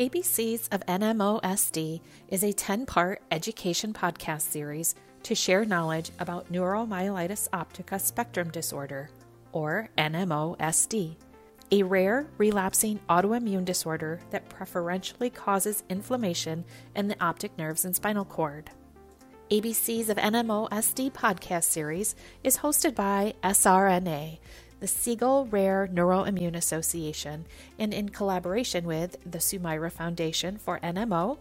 ABCs of NMOSD is a 10 part education podcast series to share knowledge about neuromyelitis optica spectrum disorder, or NMOSD, a rare relapsing autoimmune disorder that preferentially causes inflammation in the optic nerves and spinal cord. ABCs of NMOSD podcast series is hosted by SRNA, the Siegel Rare Neuroimmune Association, and in collaboration with the Sumaira Foundation for NMO,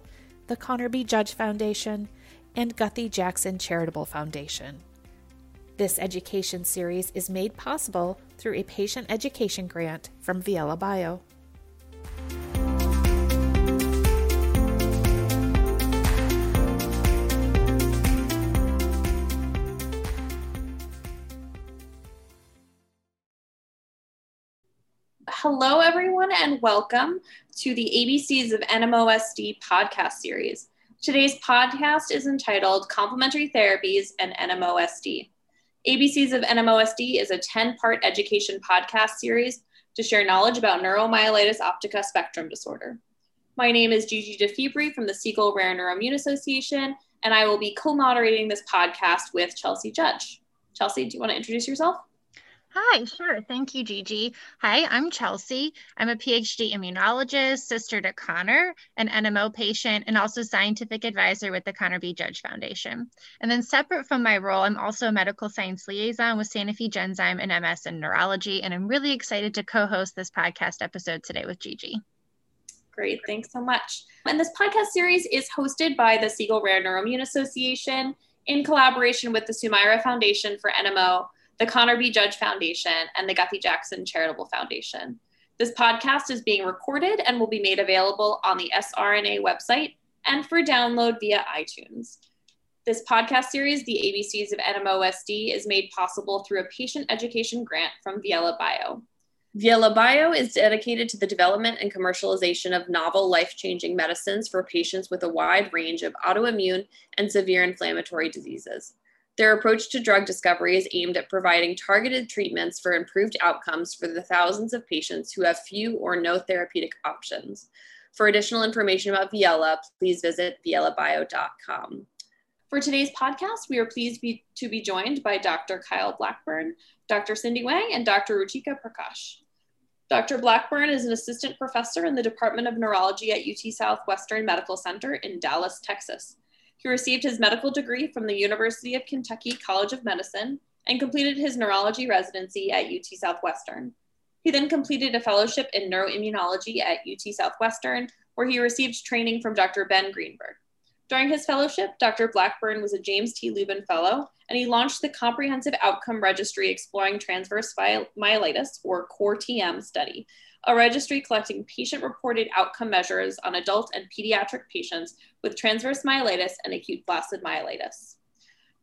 the Connor B. Judge Foundation, and Guthy Jackson Charitable Foundation. This education series is made possible through a patient education grant from Viela Bio. Hello, everyone, and welcome to the ABCs of NMOSD podcast series. Today's podcast is entitled Complementary Therapies and NMOSD. ABCs of NMOSD is a 10 part education podcast series to share knowledge about neuromyelitis optica spectrum disorder. My name is Gigi deFiebre from the Siegel Rare Neuroimmune Association, and I will be co moderating this podcast with Chelsea Judge. Chelsea, do you want to introduce yourself? Hi, sure. Thank you, Gigi. Hi, I'm Chelsea. I'm a PhD immunologist, sister to Connor, an NMO patient, and also scientific advisor with the Connor B. Judge Foundation. And then, separate from my role, I'm also a medical science liaison with Sanofi Genzyme and MS and neurology. And I'm really excited to co host this podcast episode today with Gigi. Great. Thanks so much. And this podcast series is hosted by the Siegel Rare Neuroimmune Association in collaboration with the Sumaira Foundation for NMO the Connor B. Judge Foundation, and the Guthy Jackson Charitable Foundation. This podcast is being recorded and will be made available on the SRNA website and for download via iTunes. This podcast series, The ABCs of NMOSD, is made possible through a patient education grant from Viela Bio. Viela Bio is dedicated to the development and commercialization of novel life changing medicines for patients with a wide range of autoimmune and severe inflammatory diseases. Their approach to drug discovery is aimed at providing targeted treatments for improved outcomes for the thousands of patients who have few or no therapeutic options. For additional information about Viela, please visit vielabio.com. For today's podcast, we are pleased be, to be joined by Dr. Kyle Blackburn, Dr. Cindy Wang, and Dr. Ruchika Prakash. Dr. Blackburn is an assistant professor in the Department of Neurology at UT Southwestern Medical Center in Dallas, Texas. He received his medical degree from the University of Kentucky College of Medicine and completed his neurology residency at UT Southwestern. He then completed a fellowship in neuroimmunology at UT Southwestern, where he received training from Dr. Ben Greenberg. During his fellowship, Dr. Blackburn was a James T. Lubin Fellow, and he launched the Comprehensive Outcome Registry Exploring Transverse Myelitis, or CORE-TM study, a registry collecting patient reported outcome measures on adult and pediatric patients with transverse myelitis and acute flaccid myelitis.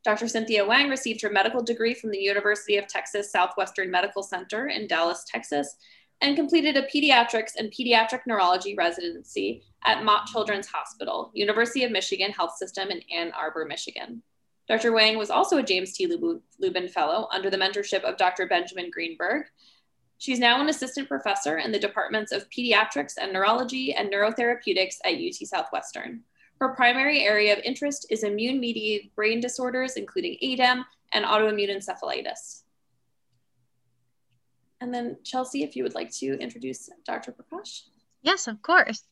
Dr. Cynthia Wang received her medical degree from the University of Texas Southwestern Medical Center in Dallas, Texas, and completed a pediatrics and pediatric neurology residency at Mott Children's Hospital, University of Michigan Health System in Ann Arbor, Michigan. Dr. Wang was also a James T. Lubin Fellow under the mentorship of Dr. Benjamin Greenberg She's now an assistant professor in the departments of pediatrics and neurology and neurotherapeutics at UT Southwestern. Her primary area of interest is immune mediated brain disorders, including ADEM and autoimmune encephalitis. And then, Chelsea, if you would like to introduce Dr. Prakash. Yes, of course.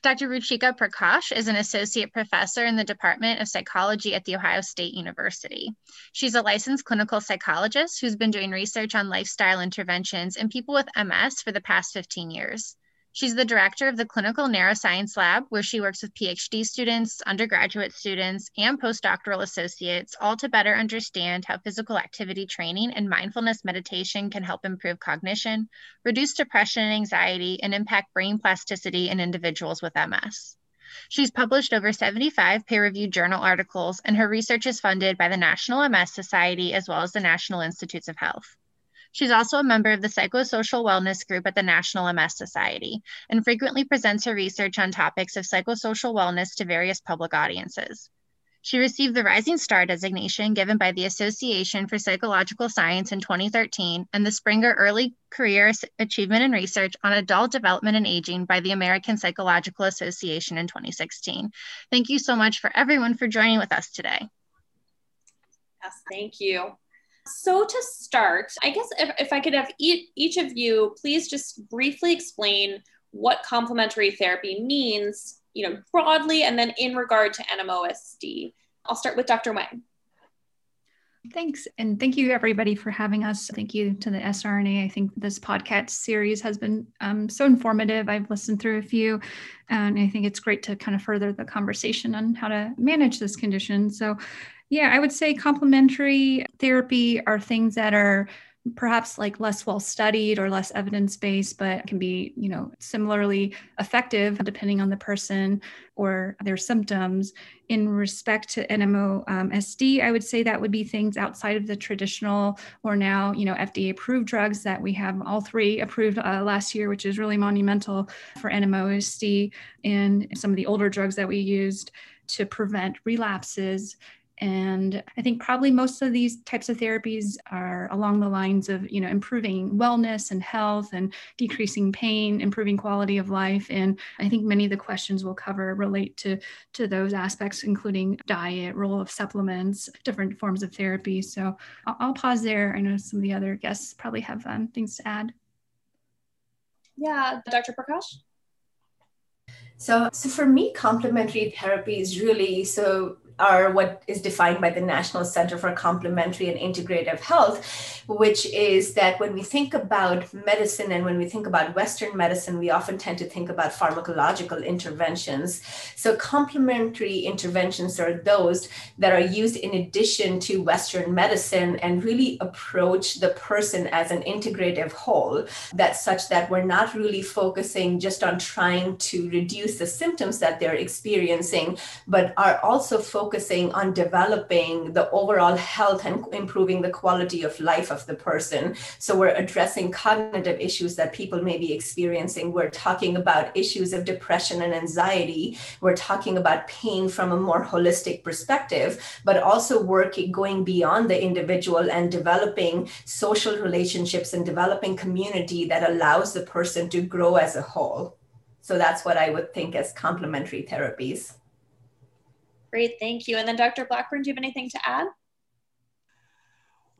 Dr. Ruchika Prakash is an associate professor in the Department of Psychology at The Ohio State University. She's a licensed clinical psychologist who's been doing research on lifestyle interventions in people with MS for the past 15 years. She's the director of the Clinical Neuroscience Lab, where she works with PhD students, undergraduate students, and postdoctoral associates, all to better understand how physical activity training and mindfulness meditation can help improve cognition, reduce depression and anxiety, and impact brain plasticity in individuals with MS. She's published over 75 peer reviewed journal articles, and her research is funded by the National MS Society as well as the National Institutes of Health. She's also a member of the Psychosocial Wellness Group at the National MS Society and frequently presents her research on topics of psychosocial wellness to various public audiences. She received the Rising Star designation given by the Association for Psychological Science in 2013 and the Springer Early Career Achievement in Research on Adult Development and Aging by the American Psychological Association in 2016. Thank you so much for everyone for joining with us today. Yes, thank you. So to start, I guess if, if I could have each, each of you please just briefly explain what complementary therapy means, you know, broadly, and then in regard to NMOSD. I'll start with Dr. Wang. Thanks. And thank you, everybody, for having us. Thank you to the SRNA. I think this podcast series has been um, so informative. I've listened through a few, and I think it's great to kind of further the conversation on how to manage this condition. So, yeah, I would say complementary therapy are things that are perhaps like less well studied or less evidence based but can be you know similarly effective depending on the person or their symptoms. In respect to nmosd i would say that would be things outside of the traditional or now you know fda approved drugs that we have all three approved uh, last year which is really monumental for nmosd and some of the older drugs that we used to prevent relapses and i think probably most of these types of therapies are along the lines of you know improving wellness and health and decreasing pain improving quality of life. And i think many of the questions we'll cover relate to to those aspects including diet role of supplements different forms of therapy. So i'll, I'll pause there. I know some of the other guests probably have um, things to add. Yeah dr prakash? So, so for me, complementary therapy is really so are what is defined by the National Center for Complementary and Integrative Health, which is that when we think about medicine and when we think about Western medicine, we often tend to think about pharmacological interventions. So, complementary interventions are those that are used in addition to Western medicine and really approach the person as an integrative whole. That's such that we're not really focusing just on trying to reduce the symptoms that they're experiencing, but are also focusing focusing on developing the overall health and improving the quality of life of the person. So we're addressing cognitive issues that people may be experiencing. We're talking about issues of depression and anxiety. We're talking about pain from a more holistic perspective, but also working going beyond the individual and developing social relationships and developing community that allows the person to grow as a whole. So that's what I would think as complementary therapies. Great, thank you. And then Dr. Blackburn, do you have anything to add?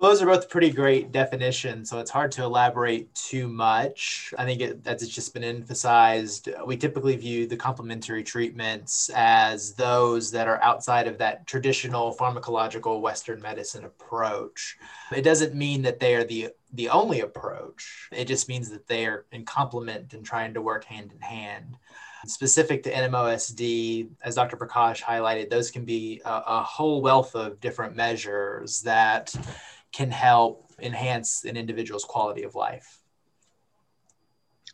Well, those are both pretty great definitions, so it's hard to elaborate too much. I think it, that's just been emphasized. We typically view the complementary treatments as those that are outside of that traditional pharmacological Western medicine approach. It doesn't mean that they are the the only approach. It just means that they are in complement and trying to work hand in hand. Specific to NMOSD, as Dr. Prakash highlighted, those can be a, a whole wealth of different measures that can help enhance an individual's quality of life.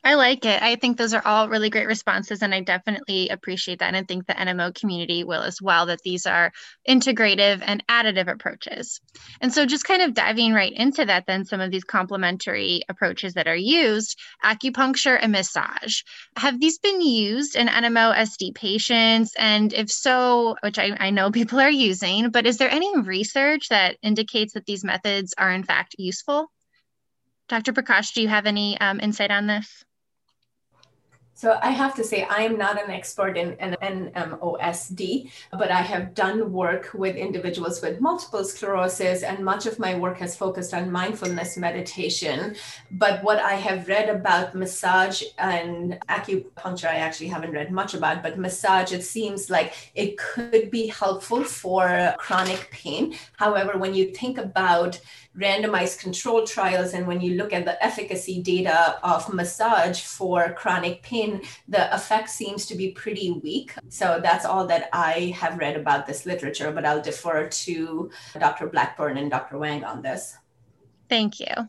I like it. I think those are all really great responses, and I definitely appreciate that. And I think the NMO community will as well, that these are integrative and additive approaches. And so, just kind of diving right into that, then some of these complementary approaches that are used acupuncture and massage. Have these been used in NMO SD patients? And if so, which I, I know people are using, but is there any research that indicates that these methods are in fact useful? Dr. Prakash, do you have any um, insight on this? So I have to say, I am not an expert in NMOSD, but I have done work with individuals with multiple sclerosis, and much of my work has focused on mindfulness meditation. But what I have read about massage and acupuncture, I actually haven't read much about, but massage, it seems like it could be helpful for chronic pain. However, when you think about randomized control trials and when you look at the efficacy data of massage for chronic pain, the effect seems to be pretty weak. So that's all that I have read about this literature, but I'll defer to Dr. Blackburn and Dr. Wang on this. Thank you.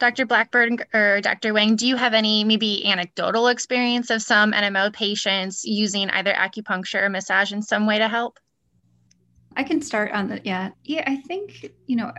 Dr. Blackburn or Dr. Wang, do you have any maybe anecdotal experience of some NMO patients using either acupuncture or massage in some way to help? I can start on the yeah yeah. I think you know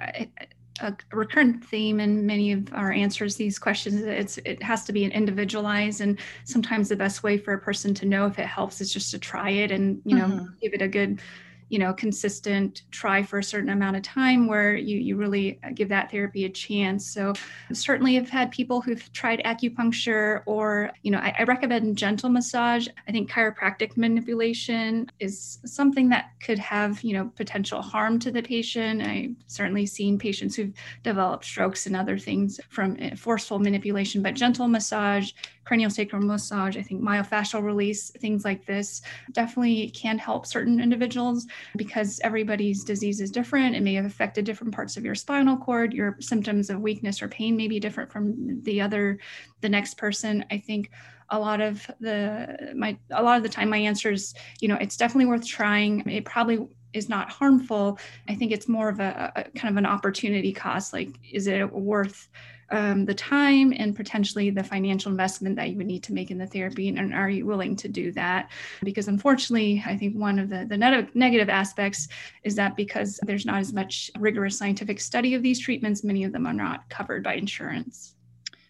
a recurrent theme in many of our answers these questions it's it has to be an individualized and sometimes the best way for a person to know if it helps is just to try it and you know mm-hmm. give it a good you know consistent try for a certain amount of time where you you really uh, give that therapy a chance. So certainly i've had people who've tried acupuncture or you know I, I recommend gentle massage. I think chiropractic manipulation is something that could have you know potential harm to the patient. I've certainly seen patients who've developed strokes and other things from uh, forceful manipulation but gentle massage cranial sacral massage, I think myofascial release, things like this definitely can help certain individuals because everybody's disease is different. It may have affected different parts of your spinal cord. Your symptoms of weakness or pain may be different from the other, the next person. I think a lot of the my a lot of the time my answer is you know it's definitely worth trying it probably is not harmful i think it's more of a, a kind of an opportunity cost like is it worth um, the time and potentially the financial investment that you would need to make in the therapy and, and are you willing to do that? Because unfortunately i think one of the, the negative aspects is that because there's not as much rigorous scientific study of these treatments many of them are not covered by insurance.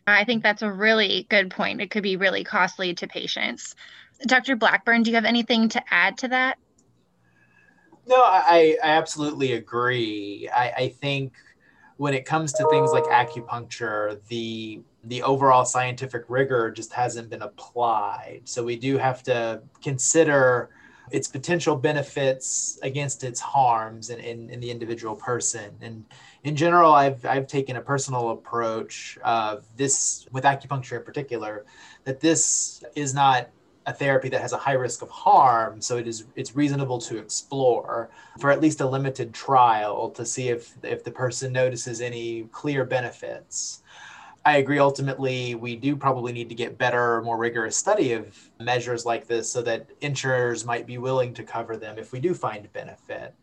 I think that's a really good point. It could be really costly to patients. Dr blackburn do you have anything to add to that? No i, I absolutely agree. I, I think when it comes to things like acupuncture, the the overall scientific rigor just hasn't been applied. So we do have to consider its potential benefits against its harms in, in, in, the individual person. And in general, I've, I've taken a personal approach of this, with acupuncture in particular, that this is not a therapy that has a high risk of harm so it is it's reasonable to explore for at least a limited trial to see if if the person notices any clear benefits. I agree ultimately we do probably need to get better more rigorous study of measures like this so that insurers might be willing to cover them if we do find benefit.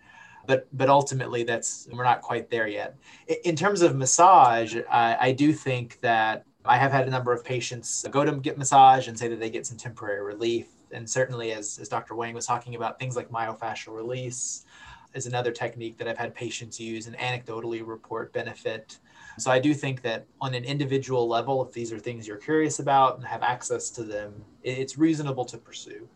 But but ultimately that's we're not quite there yet. In terms of massage I, I do think that I have had a number of patients go to get massage and say that they get some temporary relief. And certainly, as, as Dr. Wang was talking about, things like myofascial release is another technique that I've had patients use and anecdotally report benefit. So I do think that on an individual level, if these are things you're curious about and have access to them, it's reasonable to pursue.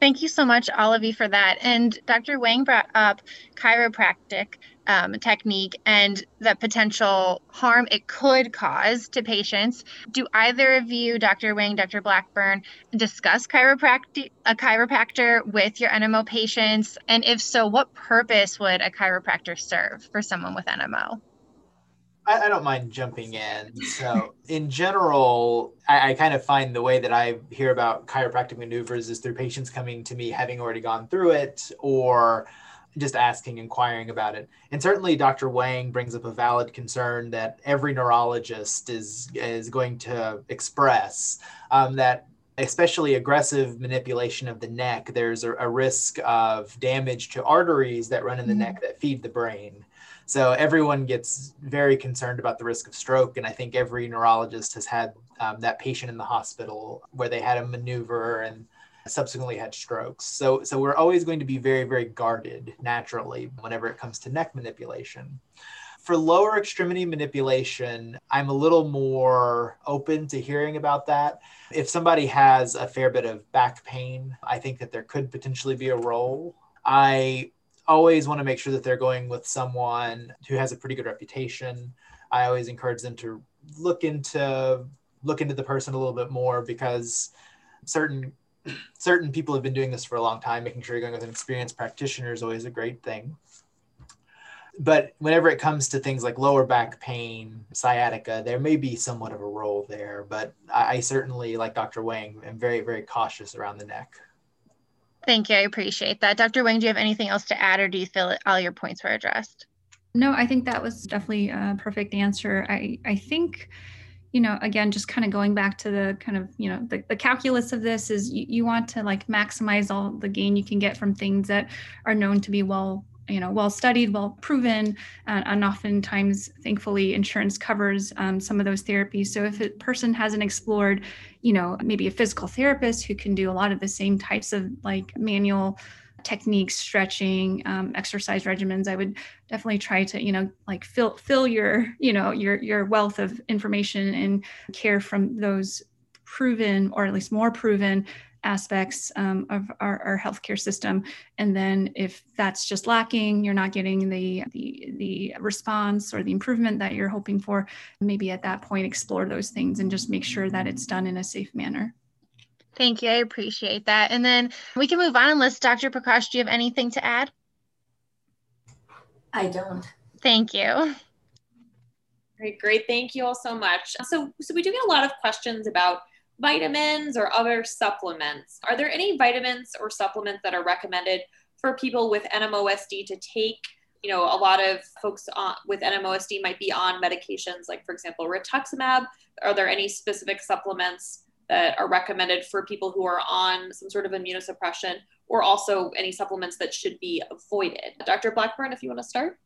Thank you so much, all of you, for that. And Dr. Wang brought up chiropractic um, technique and the potential harm it could cause to patients. Do either of you, Dr. Wang, Dr. Blackburn, discuss chiropractic a chiropractor with your NMO patients? And if so, what purpose would a chiropractor serve for someone with NMO? I, I don't mind jumping in. So, in general, I, I, kind of find the way that I hear about chiropractic maneuvers is through patients coming to me having already gone through it or just asking, inquiring about it. And certainly, Dr. Wang brings up a valid concern that every neurologist is is going to express um, that especially aggressive manipulation of the neck, there's a, a, risk of damage to arteries that run in the mm-hmm. neck that feed the brain. So everyone gets very concerned about the risk of stroke, and I think every neurologist has had um, that patient in the hospital where they had a maneuver and subsequently had strokes. So, so we're always going to be very, very guarded naturally whenever it comes to neck manipulation. For lower extremity manipulation, I'm a little more open to hearing about that. If somebody has a fair bit of back pain, I think that there could potentially be a role. I always want to make sure that they're going with someone who has a pretty good reputation. I always encourage them to look into look into the person a little bit more because certain certain people have been doing this for a long time. Making sure you're going with an experienced practitioner is always a great thing. But whenever it comes to things like lower back pain, sciatica, there may be somewhat of a role there. But I, I certainly, like Dr. Wang, am very, very cautious around the neck. Thank you. I appreciate that. Dr. Wang, do you have anything else to add, or do you feel all your points were addressed? No, I think that was definitely a perfect answer. I, I think you know again just kind of going back to the kind of you know the, the calculus of this is you, you want to like maximize all the gain you can get from things that are known to be well you know well studied well proven uh, and oftentimes thankfully insurance covers um, some of those therapies. So if a person hasn't explored you know maybe a physical therapist who can do a lot of the same types of like manual techniques, stretching, um, exercise regimens. I would definitely try to, you know, like fill fill your, you know, your your wealth of information and care from those proven or at least more proven aspects um, of our, our, healthcare system. And then if that's just lacking, you're not getting the, the, the response or the improvement that you're hoping for, maybe at that point explore those things and just make sure that it's done in a safe manner. Thank you. I appreciate that. And then we can move on unless Dr. Prakash, do you have anything to add? I don't. Thank you. Great, great. Thank you all so much. So, so we do get a lot of questions about vitamins or other supplements. Are there any vitamins or supplements that are recommended for people with NMOSD to take? You know, a lot of folks on, with NMOSD might be on medications like, for example, rituximab. Are there any specific supplements that are recommended for people who are on some sort of immunosuppression or also any supplements that should be avoided? Dr. Blackburn, if you want to start.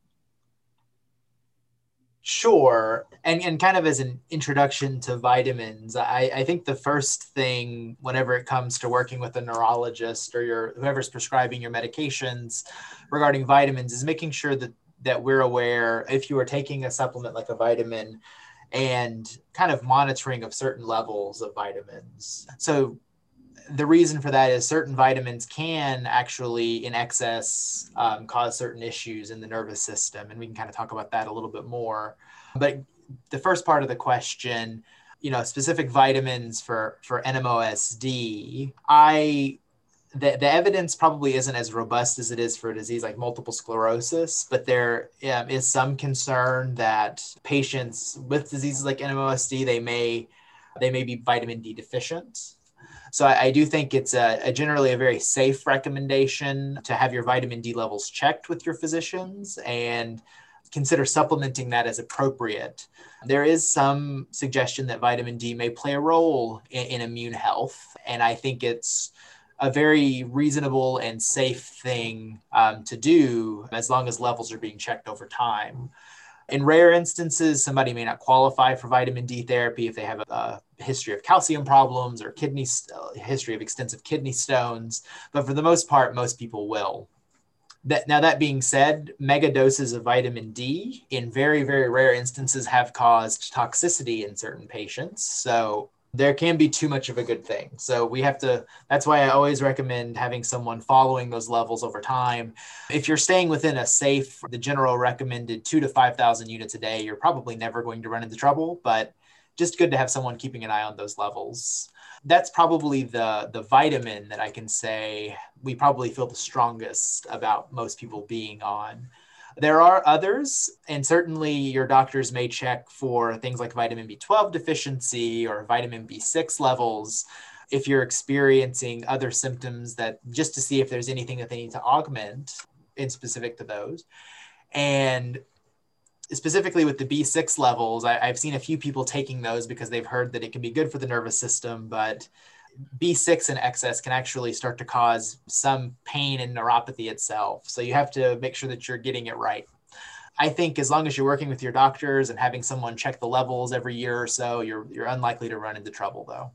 Sure. And, and kind of as an introduction to vitamins, I, I think the first thing whenever it comes to working with a neurologist or your whoever's prescribing your medications regarding vitamins is making sure that that we're aware if you are taking a supplement like a vitamin and kind of monitoring of certain levels of vitamins. So the reason for that is certain vitamins can actually, in excess, um, cause certain issues in the nervous system. And we can kind of talk about that a little bit more. But the first part of the question, you know, specific vitamins for, for NMOSD, I the, the evidence probably isn't as robust as it is for a disease like multiple sclerosis, but there um, is some concern that patients with diseases like NMOSD, they may they may be vitamin D deficient. So I, I do think it's a, a, generally a very safe recommendation to have your vitamin D levels checked with your physicians and consider supplementing that as appropriate. There is some suggestion that vitamin D may play a role in, in immune health, and I think it's a very reasonable and safe thing um, to do as long as levels are being checked over time. In rare instances, somebody may not qualify for vitamin D therapy if they have a, a history of calcium problems or kidney st- history of extensive kidney stones, but for the most part, most people will. That, now, that being said, mega doses of vitamin D in very, very rare instances have caused toxicity in certain patients. So, there can be too much of a good thing. So we have to, that's why I always recommend having someone following those levels over time. If you're staying within a safe, the general recommended two to 5,000 units a day, you're probably never going to run into trouble, but just good to have someone keeping an eye on those levels. That's probably the, the vitamin that I can say we probably feel the strongest about most people being on. There are others, and certainly your doctors may check for things like vitamin B12 deficiency or vitamin B6 levels if you're experiencing other symptoms that just to see if there's anything that they need to augment in specific to those. And specifically with the B6 levels, I, have seen a few people taking those because they've heard that it can be good for the nervous system, but B6 in excess can actually start to cause some pain and neuropathy itself. So you have to make sure that you're getting it right. I think as long as you're working with your doctors and having someone check the levels every year or so, you're you're unlikely to run into trouble though.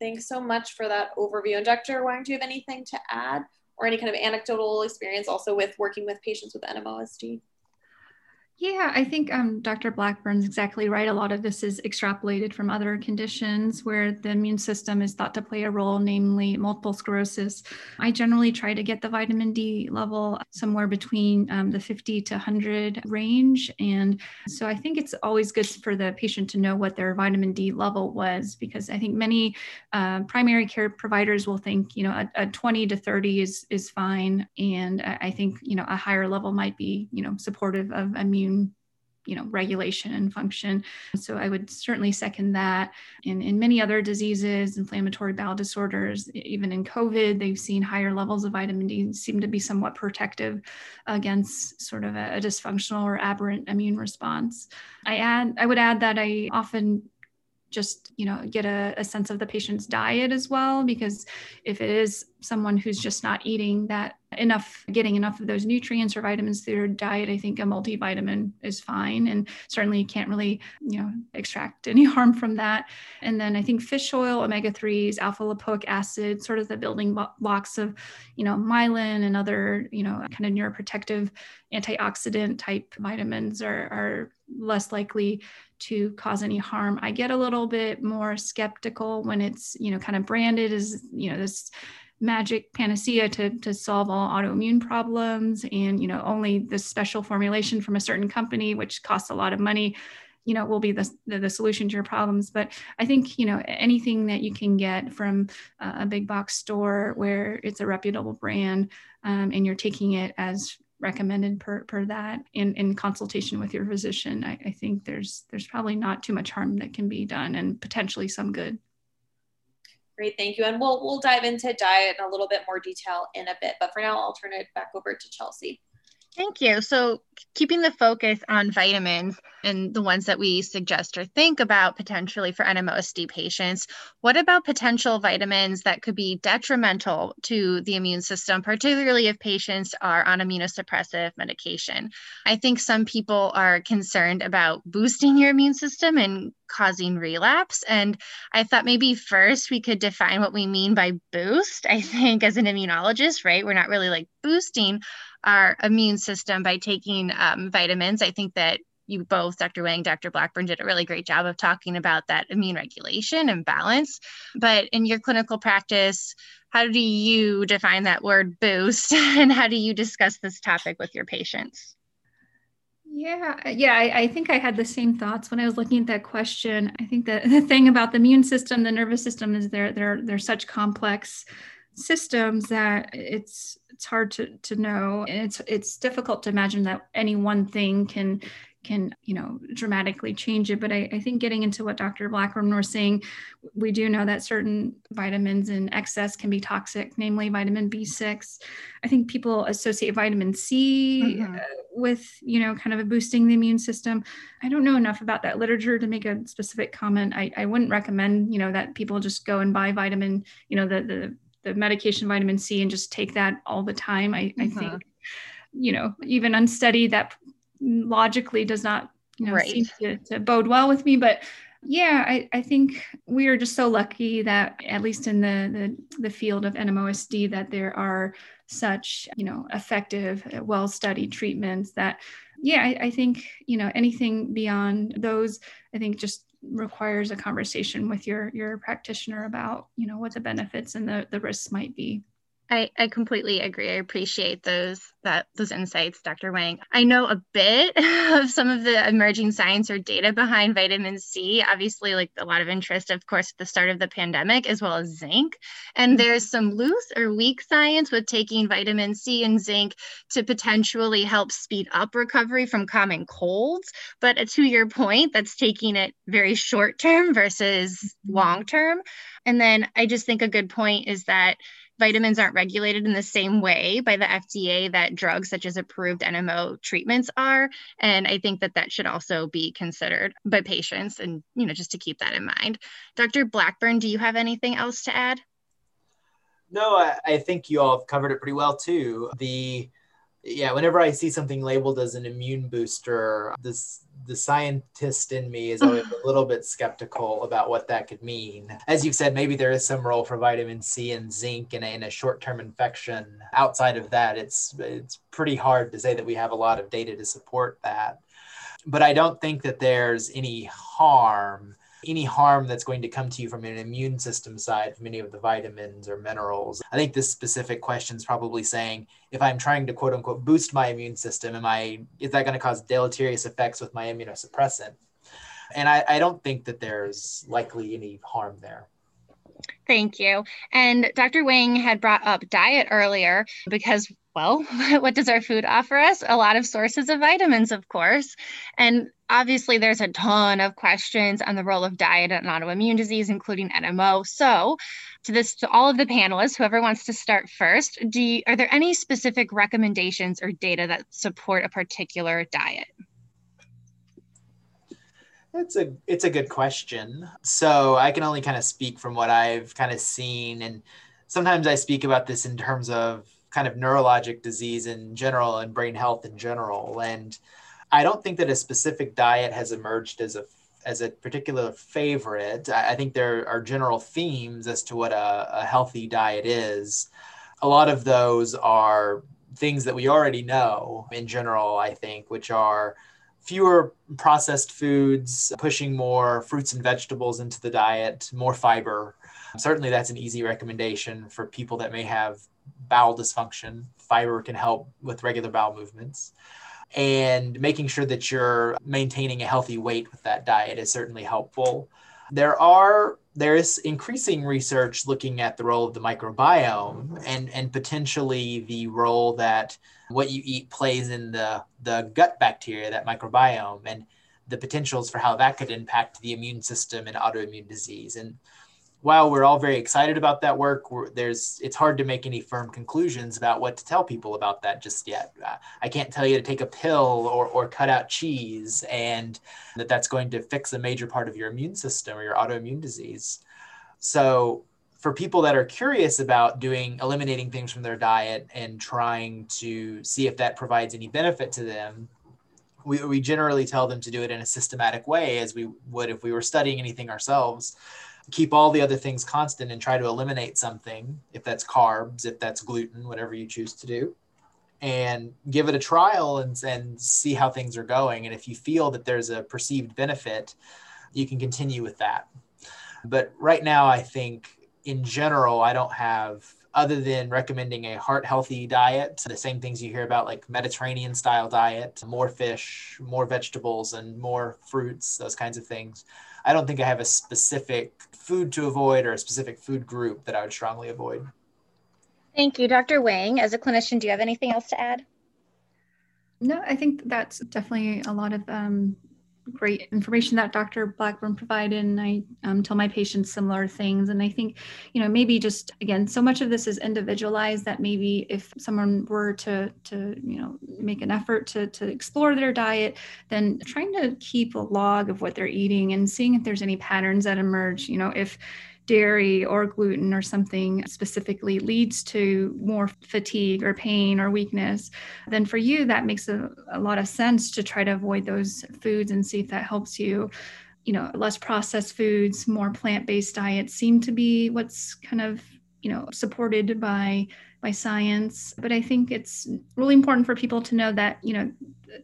Thanks so much for that overview. And Dr. Wang, do you have anything to add or any kind of anecdotal experience also with working with patients with NMOSD? Yeah, I think um, Dr. Blackburn's exactly right. A lot of this is extrapolated from other conditions where the immune system is thought to play a role, namely multiple sclerosis. I generally try to get the vitamin D level somewhere between um, the 50 to 100 range. And so I think it's always good for the patient to know what their vitamin D level was, because I think many uh, primary care providers will think, you know, a, a 20 to 30 is, is fine. And I think, you know, a higher level might be, you know, supportive of immune you know regulation and function. So i would certainly second that. In, in many other diseases inflammatory bowel disorders even in covid they've seen higher levels of vitamin d seem to be somewhat protective against sort of a, a dysfunctional or aberrant immune response. I add i would add that i often just you know get a, a, sense of the patient's diet as well because if it is someone who's just not eating that enough getting enough of those nutrients or vitamins through their diet i think a multivitamin is fine. And certainly you can't really you know extract any harm from that. And then i think fish oil omega-3s alpha lipoic acid sort of the building blocks of you know myelin and other you know kind of neuroprotective antioxidant type vitamins are, are less likely to cause any harm. I get a little bit more skeptical when it's, you know, kind of branded as, you know, this magic panacea to, to solve all autoimmune problems and, you know, only this special formulation from a certain company, which costs a lot of money, you know, will be the, the, the solution to your problems. But I think, you know, anything that you can get from a big box store where it's a reputable brand um, and you're taking it as recommended per, per that in, in consultation with your physician, I, I think there's there's probably not too much harm that can be done and potentially some good. Great, thank you. And we'll we'll dive into diet in a little bit more detail in a bit. But for now, I'll turn it back over to Chelsea. Thank you. So, keeping the focus on vitamins and the ones that we suggest or think about potentially for NMOSD patients, what about potential vitamins that could be detrimental to the immune system, particularly if patients are on immunosuppressive medication? I think some people are concerned about boosting your immune system and causing relapse. And I thought maybe first we could define what we mean by boost. I think as an immunologist, right, we're not really like boosting our immune system by taking um, vitamins. I think that you both, Dr. Wang, Dr. Blackburn, did a really great job of talking about that immune regulation and balance. But in your clinical practice, how do you define that word boost and how do you discuss this topic with your patients? Yeah, yeah, I, I, think I had the same thoughts when I was looking at that question. I think that the thing about the immune system, the nervous system, is they're they're they're such complex systems that it's it's hard to to know. And it's it's difficult to imagine that any one thing can can you know dramatically change it. But I, I, think getting into what dr blackburn was saying we do know that certain vitamins in excess can be toxic namely vitamin b6 i think people associate vitamin c mm-hmm. uh, with you know kind of a boosting the immune system. I don't know enough about that literature to make a specific comment. I, I wouldn't recommend you know that people just go and buy vitamin you know the the the medication vitamin C and just take that all the time. I, mm-hmm. I think, you know, even unsteady that logically does not, you know, right. seem to, to bode well with me. But yeah, I, I think we are just so lucky that at least in the, the, the field of NMOSD that there are such, you know, effective, well-studied treatments that, yeah, I, I think, you know, anything beyond those, I think just requires a conversation with your your practitioner about you know what the benefits and the the risks might be I, I completely agree. I appreciate those that those insights, Dr. Wang. I know a bit of some of the emerging science or data behind vitamin C. Obviously, like a lot of interest, of course, at the start of the pandemic, as well as zinc. And mm-hmm. there's some loose or weak science with taking vitamin C and zinc to potentially help speed up recovery from common colds. But to your point, that's taking it very short term versus mm-hmm. long term. And then I just think a good point is that vitamins aren't regulated in the same way by the FDA that drugs such as approved NMO treatments are. And I think that that should also be considered by patients and, you know, just to keep that in mind. Dr. Blackburn, do you have anything else to add? No, I, I think you all have covered it pretty well too. The yeah, whenever I see something labeled as an immune booster, this the scientist in me is always a little bit skeptical about what that could mean. As you've said, maybe there is some role for vitamin C and zinc in a, in a short-term infection. Outside of that, it's it's pretty hard to say that we have a lot of data to support that. But I don't think that there's any harm any harm that's going to come to you from an immune system side from any of the vitamins or minerals. I think this specific question is probably saying if I'm trying to quote unquote boost my immune system, am I is that going to cause deleterious effects with my immunosuppressant? And I, I don't think that there's likely any harm there. Thank you. And Dr. Wang had brought up diet earlier because well, what does our food offer us? A lot of sources of vitamins, of course. And obviously, there's a ton of questions on the role of diet in autoimmune disease, including NMO. So, to this, to all of the panelists, whoever wants to start first, do you, are there any specific recommendations or data that support a particular diet? It's a it's a good question. So I can only kind of speak from what I've kind of seen, and sometimes I speak about this in terms of kind of neurologic disease in general and brain health in general. And I don't think that a specific diet has emerged as a as a particular favorite. I think there are general themes as to what a, a healthy diet is. A lot of those are things that we already know in general, I think, which are fewer processed foods, pushing more fruits and vegetables into the diet, more fiber. Certainly, that's an easy recommendation for people that may have bowel dysfunction. Fiber can help with regular bowel movements and making sure that you're maintaining a healthy weight with that diet is certainly helpful. There are there is increasing research looking at the role of the microbiome and and potentially the role that what you eat plays in the the gut bacteria that microbiome and the potentials for how that could impact the immune system and autoimmune disease and while we're all very excited about that work, there's it's hard to make any firm conclusions about what to tell people about that just yet. I can't tell you to take a pill or, or cut out cheese and that that's going to fix a major part of your immune system or your autoimmune disease. So for people that are curious about doing eliminating things from their diet and trying to see if that provides any benefit to them, we, we generally tell them to do it in a systematic way as we would if we were studying anything ourselves keep all the other things constant and try to eliminate something, if that's carbs, if that's gluten, whatever you choose to do, and give it a trial and, and see how things are going. And if you feel that there's a perceived benefit, you can continue with that. But right now, I think in general, I don't have, other than recommending a heart healthy diet, the same things you hear about, like Mediterranean style diet, more fish, more vegetables, and more fruits, those kinds of things. I don't think I have a specific food to avoid or a specific food group that I would strongly avoid. Thank you. Dr. Wang, as a clinician, do you have anything else to add? No, I think that's definitely a lot of um, great information that Dr. Blackburn provided, and I um, tell my patients similar things. And I think, you know, maybe just again, so much of this is individualized that maybe if someone were to to you know make an effort to to explore their diet, then trying to keep a log of what they're eating and seeing if there's any patterns that emerge. You know, if dairy or gluten or something specifically leads to more fatigue or pain or weakness, then for you, that makes a, a lot of sense to try to avoid those foods and see if that helps you. You know less processed foods more plant-based diets seem to be what's kind of you know supported by by science. But i think it's really important for people to know that you know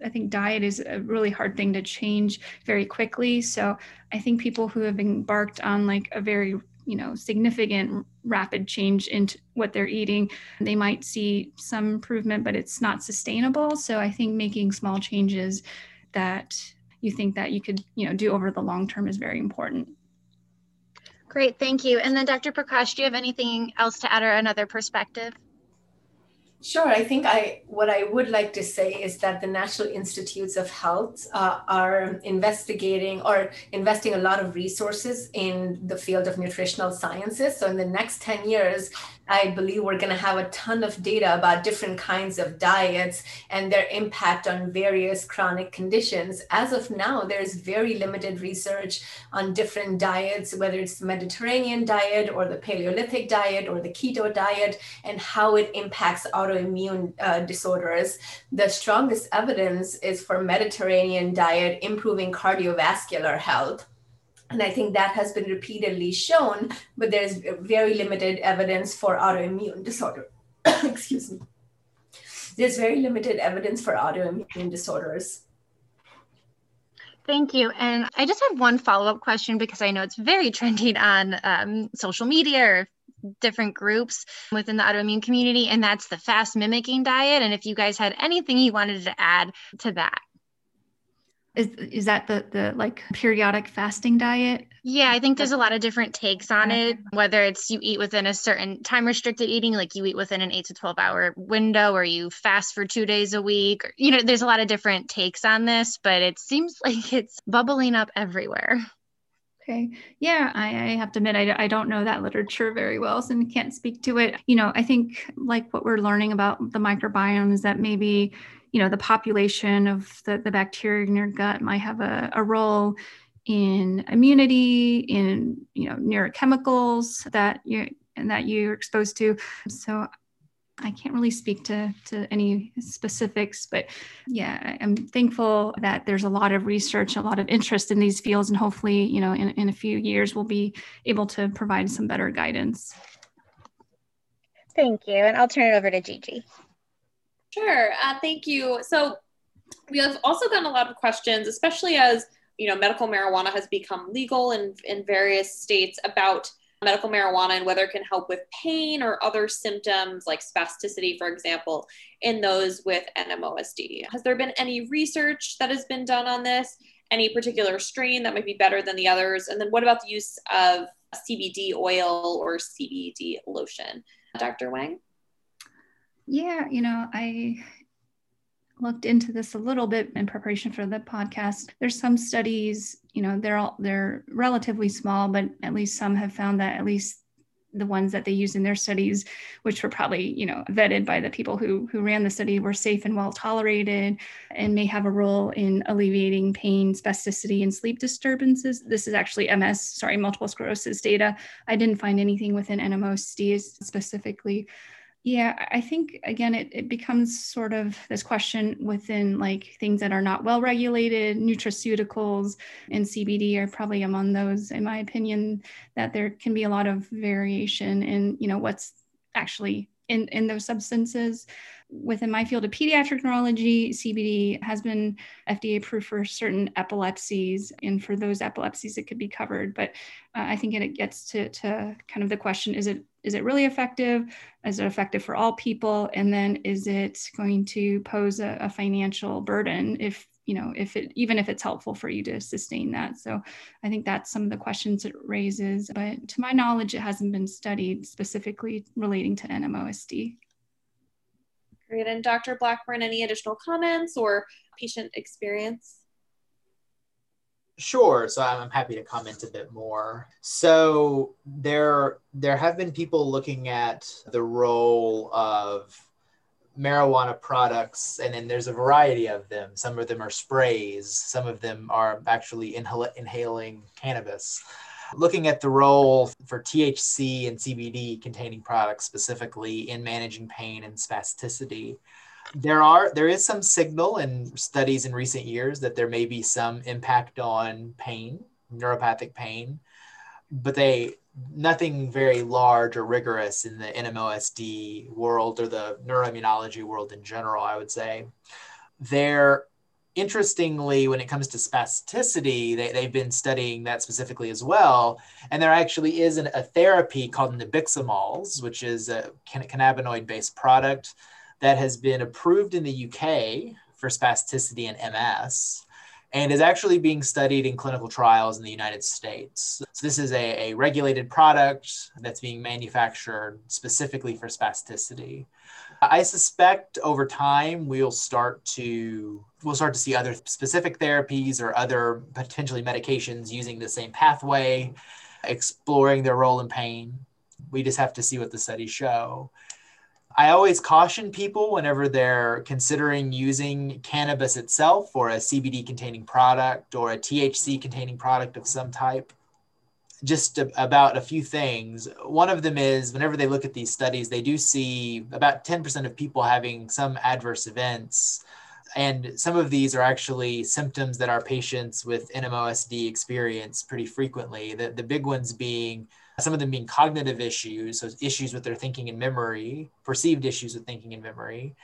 i think diet is a really hard thing to change very quickly. So i think people who have embarked on like a very you know significant rapid change into what they're eating. They might see some improvement but it's not sustainable. So i think making small changes that you think that you could you know do over the long term is very important. Great thank you. And then dr prakash do you have anything else to add or another perspective Sure. I think I what I would like to say is that the National Institutes of Health uh, are investigating or investing a lot of resources in the field of nutritional sciences. So in the next 10 years, I believe we're going to have a ton of data about different kinds of diets and their impact on various chronic conditions. As of now, there's very limited research on different diets, whether it's the Mediterranean diet or the Paleolithic diet or the keto diet, and how it impacts autoimmune uh, disorders. The strongest evidence is for Mediterranean diet improving cardiovascular health and I think that has been repeatedly shown, but there's very limited evidence for autoimmune disorder. Excuse me. There's very limited evidence for autoimmune disorders. Thank you. And I just have one follow up question because I know it's very trending on um, social media or different groups within the autoimmune community, and that's the fast mimicking diet. And if you guys had anything you wanted to add to that is is that the the like periodic fasting diet yeah i think there's a lot of different takes on it whether it's you eat within a certain time restricted eating like you eat within an 8 to 12 hour window or you fast for 2 days a week you know there's a lot of different takes on this but it seems like it's bubbling up everywhere Okay. Yeah, I, I, have to admit, I, I don't know that literature very well, so I can't speak to it. You know, I think like what we're learning about the microbiome is that maybe you know the population of the, the bacteria in your gut might have a, a role in immunity, in you know neurochemicals that you and that you're exposed to. So I can't really speak to, to any specifics, but yeah, I'm thankful that there's a lot of research, a lot of interest in these fields, and hopefully, you know, in, in a few years, we'll be able to provide some better guidance. Thank you. And I'll turn it over to Gigi. Sure. Uh, thank you. So we have also gotten a lot of questions, especially as you know, medical marijuana has become legal in, in various states about medical marijuana and whether it can help with pain or other symptoms like spasticity, for example, in those with NMOSD. Has there been any research that has been done on this? Any particular strain that might be better than the others? And then what about the use of CBD oil or CBD lotion? Dr. Wang? Yeah, you know, I looked into this a little bit in preparation for the podcast. There's some studies, you know, they're all they're relatively small, but at least some have found that at least the ones that they used in their studies, which were probably, you know, vetted by the people who who ran the study, were safe and well tolerated, and may have a role in alleviating pain, spasticity, and sleep disturbances. This is actually MS, sorry, multiple sclerosis data. I didn't find anything within NMOSD specifically. Yeah, I think again, it, it becomes sort of this question within like things that are not well regulated, nutraceuticals and CBD are probably among those, in my opinion, that there can be a lot of variation in, you know, what's actually in, in those substances. Within my field of pediatric neurology, CBD has been FDA approved for certain epilepsies, and for those epilepsies, it could be covered. But uh, I think it, gets to, to kind of the question: Is it is it really effective? Is it effective for all people? And then is it going to pose a, a financial burden if you know if it even if it's helpful for you to sustain that so i think that's some of the questions it raises but to my knowledge it hasn't been studied specifically relating to nmosd great and dr blackburn any additional comments or patient experience Sure. So I'm happy to comment a bit more. So there, there have been people looking at the role of marijuana products, and then there's a variety of them. Some of them are sprays, some of them are actually inhal- inhaling cannabis. Looking at the role for THC and CBD containing products specifically in managing pain and spasticity. There are there is some signal in studies in recent years that there may be some impact on pain, neuropathic pain, but they nothing very large or rigorous in the NMOSD world or the neuroimmunology world in general, I would say. There, interestingly, when it comes to spasticity, they, they've been studying that specifically as well. And there actually is an, a therapy called nabiximols, which is a cannabinoid based product that has been approved in the UK for spasticity and MS and is actually being studied in clinical trials in the United States. So, this is a, a regulated product that's being manufactured specifically for spasticity. I suspect over time we'll start to we'll start to see other specific therapies or other potentially medications using the same pathway, exploring their role in pain. We just have to see what the studies show. I always caution people whenever they're considering using cannabis itself or a CBD containing product or a THC containing product of some type. Just about a few things. One of them is whenever they look at these studies, they do see about 10% of people having some adverse events. And some of these are actually symptoms that our patients with NMOSD experience pretty frequently. The, the big ones being some of them being cognitive issues, so issues with their thinking and memory, perceived issues with thinking and memory,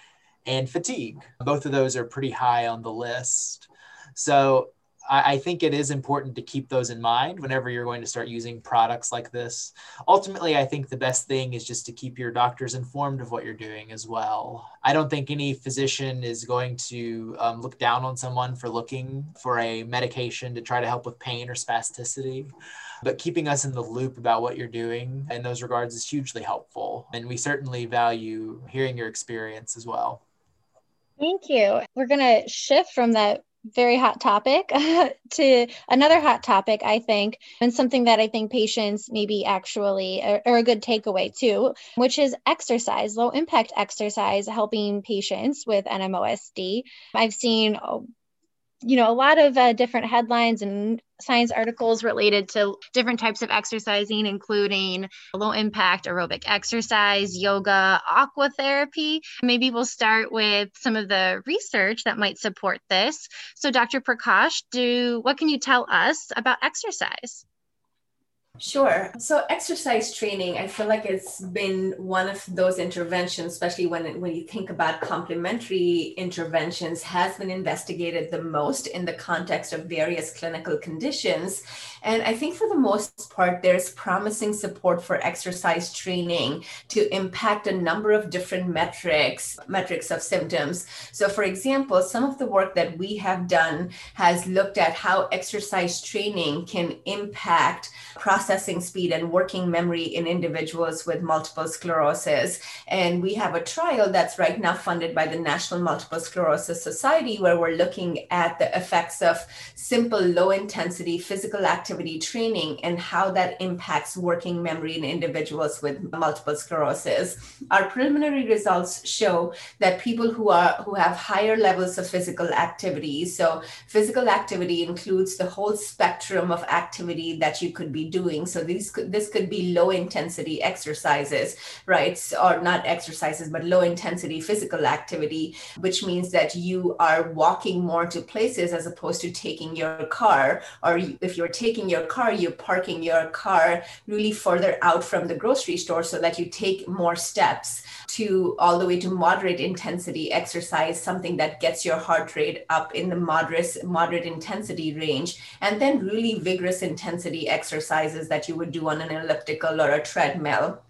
and fatigue. Both of those are pretty high on the list. So I, I think it is important to keep those in mind whenever you're going to start using products like this. Ultimately, I think the best thing is just to keep your doctors informed of what you're doing as well. I don't think any physician is going to um, look down on someone for looking for a medication to try to help with pain or spasticity but keeping us in the loop about what you're doing in those regards is hugely helpful. And we certainly value hearing your experience as well. Thank you. We're going to shift from that very hot topic to another hot topic, I think, and something that I think patients maybe actually are, are, a good takeaway too, which is exercise, low impact exercise, helping patients with NMOSD. I've seen oh, you know, a lot of uh, different headlines and science articles related to different types of exercising, including low impact aerobic exercise, yoga, aqua therapy. Maybe we'll start with some of the research that might support this. So, Dr. Prakash, do what can you tell us about exercise? Sure. So exercise training, I feel like it's been one of those interventions, especially when when you think about complementary interventions, has been investigated the most in the context of various clinical conditions. And I think for the most part, there's promising support for exercise training to impact a number of different metrics, metrics of symptoms. So for example, some of the work that we have done has looked at how exercise training can impact processing speed and working memory in individuals with multiple sclerosis. And we have a trial that's right now funded by the National Multiple Sclerosis Society, where we're looking at the effects of simple, low intensity physical activity training and how that impacts working memory in individuals with multiple sclerosis. Our preliminary results show that people who are who have higher levels of physical activity, so physical activity includes the whole spectrum of activity that you could be doing doing. So these could, this could be low intensity exercises, right? Or not exercises, but low intensity physical activity, which means that you are walking more to places as opposed to taking your car. Or if you're taking your car, you're parking your car really further out from the grocery store so that you take more steps to all the way to moderate intensity exercise, something that gets your heart rate up in the moderate, moderate intensity range, and then really vigorous intensity exercises that you would do on an elliptical or a treadmill.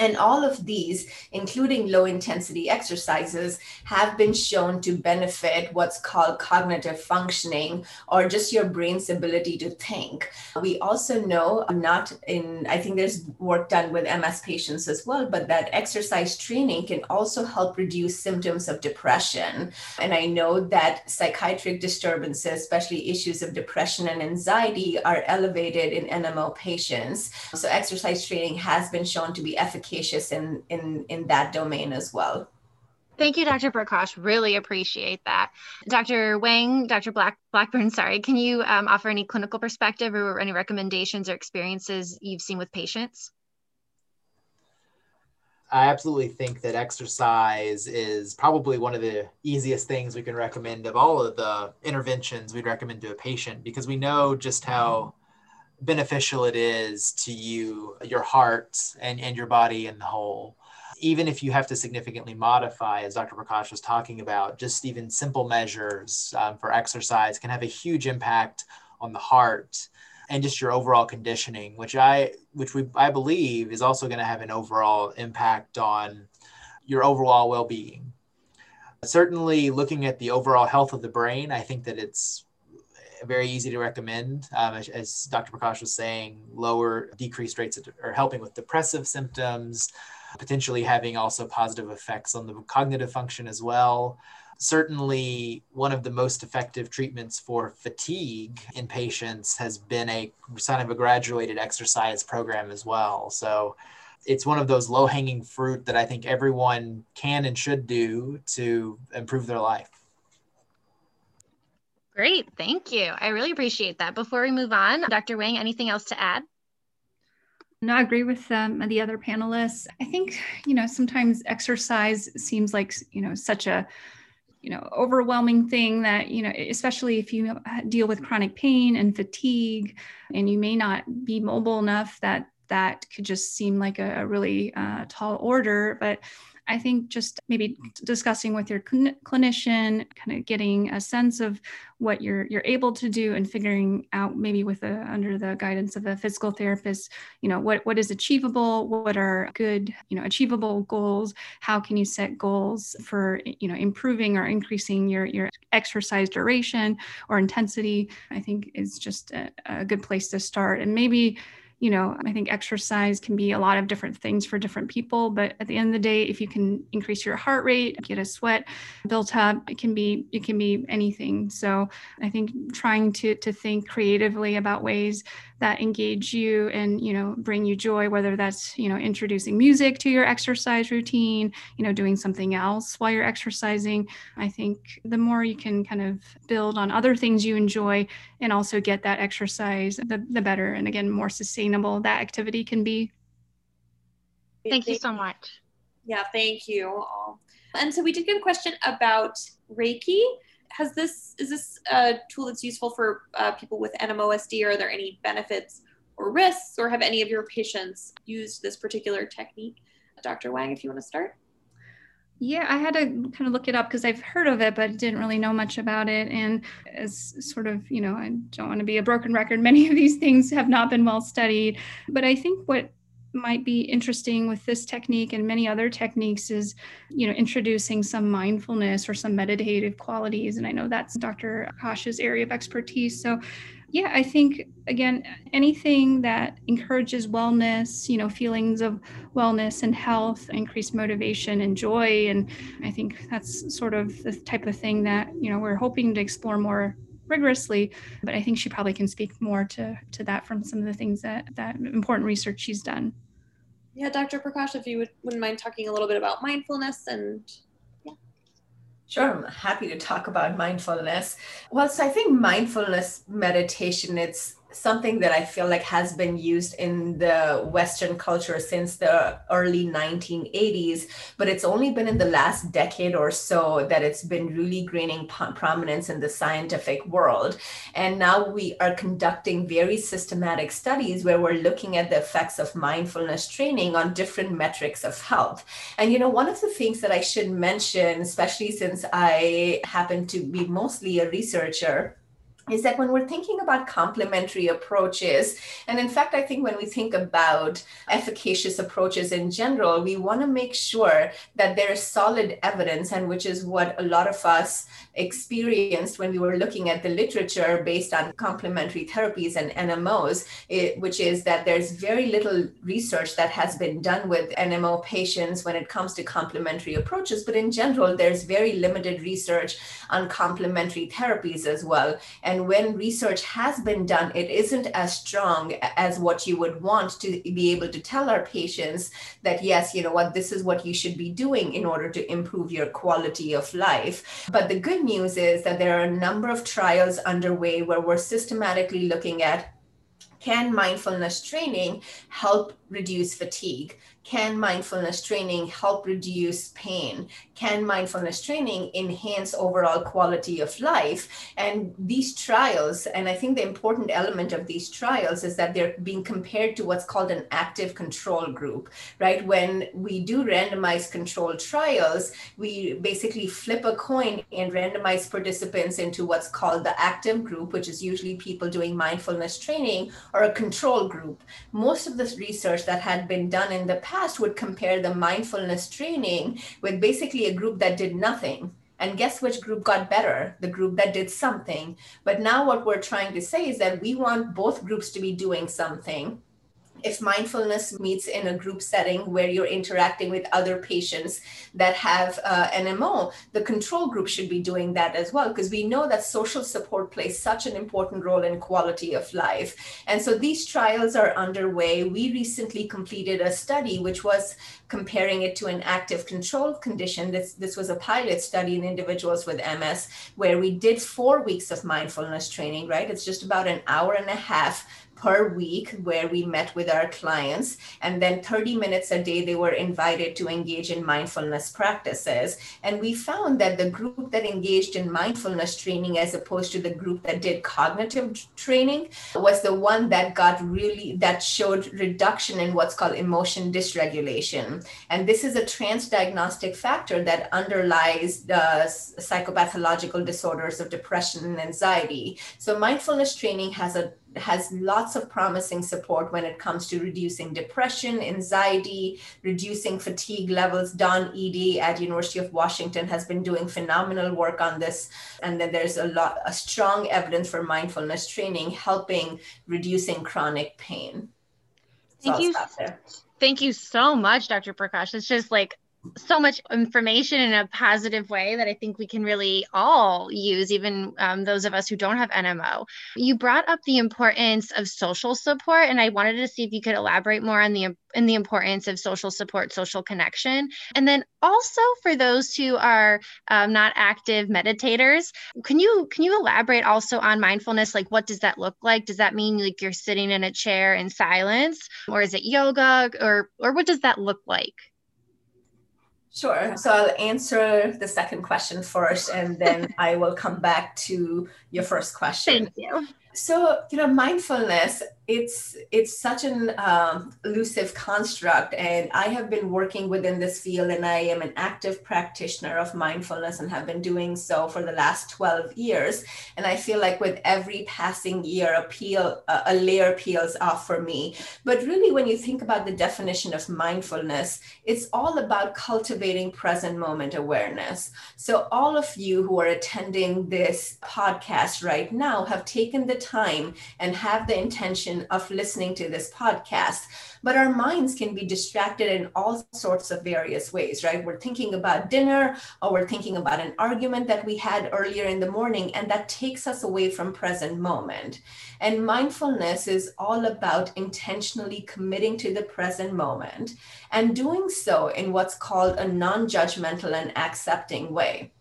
And all of these, including low intensity exercises, have been shown to benefit what's called cognitive functioning or just your brain's ability to think. We also know, not in, I think there's work done with MS patients as well, but that exercise training can also help reduce symptoms of depression. And I know that psychiatric disturbances, especially issues of depression and anxiety, are elevated in NMO patients. So exercise training has been shown to be effective efficacious in in in that domain as well. Thank you, Dr. Prakash. Really appreciate that. Dr. Wang, Dr. Black, Blackburn, sorry, can you um, offer any clinical perspective or any recommendations or experiences you've seen with patients? I absolutely think that exercise is probably one of the easiest things we can recommend of all of the interventions we'd recommend to a patient because we know just how beneficial it is to you, your heart, and, and your body in the whole. Even if you have to significantly modify, as Dr. Prakash was talking about, just even simple measures um, for exercise can have a huge impact on the heart and just your overall conditioning, which I, which we, I believe is also going to have an overall impact on your overall well-being. Certainly, looking at the overall health of the brain, I think that it's very easy to recommend. Um, as, as, Dr. Prakash was saying, lower decreased rates or helping with depressive symptoms, potentially having also positive effects on the cognitive function as well. Certainly, one of the most effective treatments for fatigue in patients has been a kind of a graduated exercise program as well. So, it's one of those low hanging fruit that I think everyone can and should do to improve their life. Great. Thank you. I really appreciate that. Before we move on, Dr. Wang, anything else to add? No, I agree with um, the other panelists. I think, you know, sometimes exercise seems like, you know, such a, you know, overwhelming thing that, you know, especially if you deal with chronic pain and fatigue and you may not be mobile enough that that could just seem like a, a really uh, tall order. But I think just maybe discussing with your cl- clinician, kind of getting a sense of what you're you're able to do, and figuring out maybe with a under the guidance of a physical therapist, you know what what is achievable, what are good you know achievable goals, how can you set goals for you know improving or increasing your your exercise duration or intensity. I think is just a, a good place to start, and maybe you know, I think exercise can be a lot of different things for different people. But at the end of the day, if you can increase your heart rate, get a sweat built up, it can be it can be anything. So I think trying to to think creatively about ways that engage you and you know bring you joy whether that's you know introducing music to your exercise routine you know doing something else while you're exercising i think the more you can kind of build on other things you enjoy and also get that exercise the, the better and again more sustainable that activity can be thank you so much yeah thank you all and so we did get a question about reiki has this is this a tool that's useful for uh, people with NMOSD? Are there any benefits or risks, or have any of your patients used this particular technique? Dr. Wang, if you want to start. Yeah, I had to kind of look it up because I've heard of it, but didn't really know much about it. And as sort of, you know, I don't want to be a broken record. Many of these things have not been well studied. But I think what might be interesting with this technique and many other techniques is you know introducing some mindfulness or some meditative qualities and i know that's dr prakash's area of expertise so yeah i think again anything that encourages wellness you know feelings of wellness and health increased motivation and joy and i think that's sort of the type of thing that you know we're hoping to explore more rigorously but i think she probably can speak more to to that from some of the things that that important research she's done. Yeah dr prakash if you would, wouldn't mind talking a little bit about mindfulness and Sure, I'm happy to talk about mindfulness. Well, so I think mindfulness meditation, it's something that I feel like has been used in the Western culture since the early 1980s, but it's only been in the last decade or so that it's been really gaining prominence in the scientific world. And now we are conducting very systematic studies where we're looking at the effects of mindfulness training on different metrics of health. And, you know, one of the things that I should mention, especially since I happen to be mostly a researcher, is that when we're thinking about complementary approaches, and in fact, I think when we think about efficacious approaches in general, we want to make sure that there is solid evidence, and which is what a lot of us experienced when we were looking at the literature based on complementary therapies and NMOs, it, which is that there's very little research that has been done with NMO patients when it comes to complementary approaches. But in general, there's very limited research on complementary therapies as well. And when research has been done, it isn't as strong as what you would want to be able to tell our patients that, yes, you know what, this is what you should be doing in order to improve your quality of life. But the good news is that there are a number of trials underway where we're systematically looking at can mindfulness training help reduce fatigue? Can mindfulness training help reduce pain? Can mindfulness training enhance overall quality of life? And these trials, and I think the important element of these trials is that they're being compared to what's called an active control group, right? When we do randomized controlled trials, we basically flip a coin and randomize participants into what's called the active group, which is usually people doing mindfulness training, or a control group. Most of this research that had been done in the past would compare the mindfulness training with basically a group that did nothing. And guess which group got better? The group that did something. But now, what we're trying to say is that we want both groups to be doing something if mindfulness meets in a group setting where you're interacting with other patients that have uh, NMO, the control group should be doing that as well, because we know that social support plays such an important role in quality of life. And so these trials are underway. We recently completed a study which was comparing it to an active control condition. This, this was a pilot study in individuals with MS where we did four weeks of mindfulness training, right? It's just about an hour and a half per week where we met with our clients. And then 30 minutes a day, they were invited to engage in mindfulness practices. And we found that the group that engaged in mindfulness training, as opposed to the group that did cognitive training, was the one that got really, that showed reduction in what's called emotion dysregulation. And this is a transdiagnostic factor that underlies the psychopathological disorders of depression and anxiety. So mindfulness training has a has lots of promising support when it comes to reducing depression, anxiety, reducing fatigue levels. Dawn Ehde at University of Washington has been doing phenomenal work on this. And then there's a lot, a strong evidence for mindfulness training helping reducing chronic pain. Thank you. Thank you so much, Dr. Prakash. It's just like so much information in a positive way that I think we can really all use, even um, those of us who don't have NMO. You brought up the importance of social support, and I wanted to see if you could elaborate more on the in the importance of social support, social connection, and then also for those who are um, not active meditators, can you can you elaborate also on mindfulness? Like, what does that look like? Does that mean like you're sitting in a chair in silence, or is it yoga, or or what does that look like? Sure. So I'll answer the second question first, and then I will come back to your first question. Thank you. So, you know, mindfulness, it's it's such an um, elusive construct and i have been working within this field and i am an active practitioner of mindfulness and have been doing so for the last 12 years. And i feel like with every passing year a peel a layer peels off for me. But really when you think about the definition of mindfulness it's all about cultivating present moment awareness. So all of you who are attending this podcast right now have taken the time and have the intention of listening to this podcast but our minds can be distracted in all sorts of various ways right? We're thinking about dinner or we're thinking about an argument that we had earlier in the morning and that takes us away from present moment. And mindfulness is all about intentionally committing to the present moment and doing so in what's called a non-judgmental and accepting way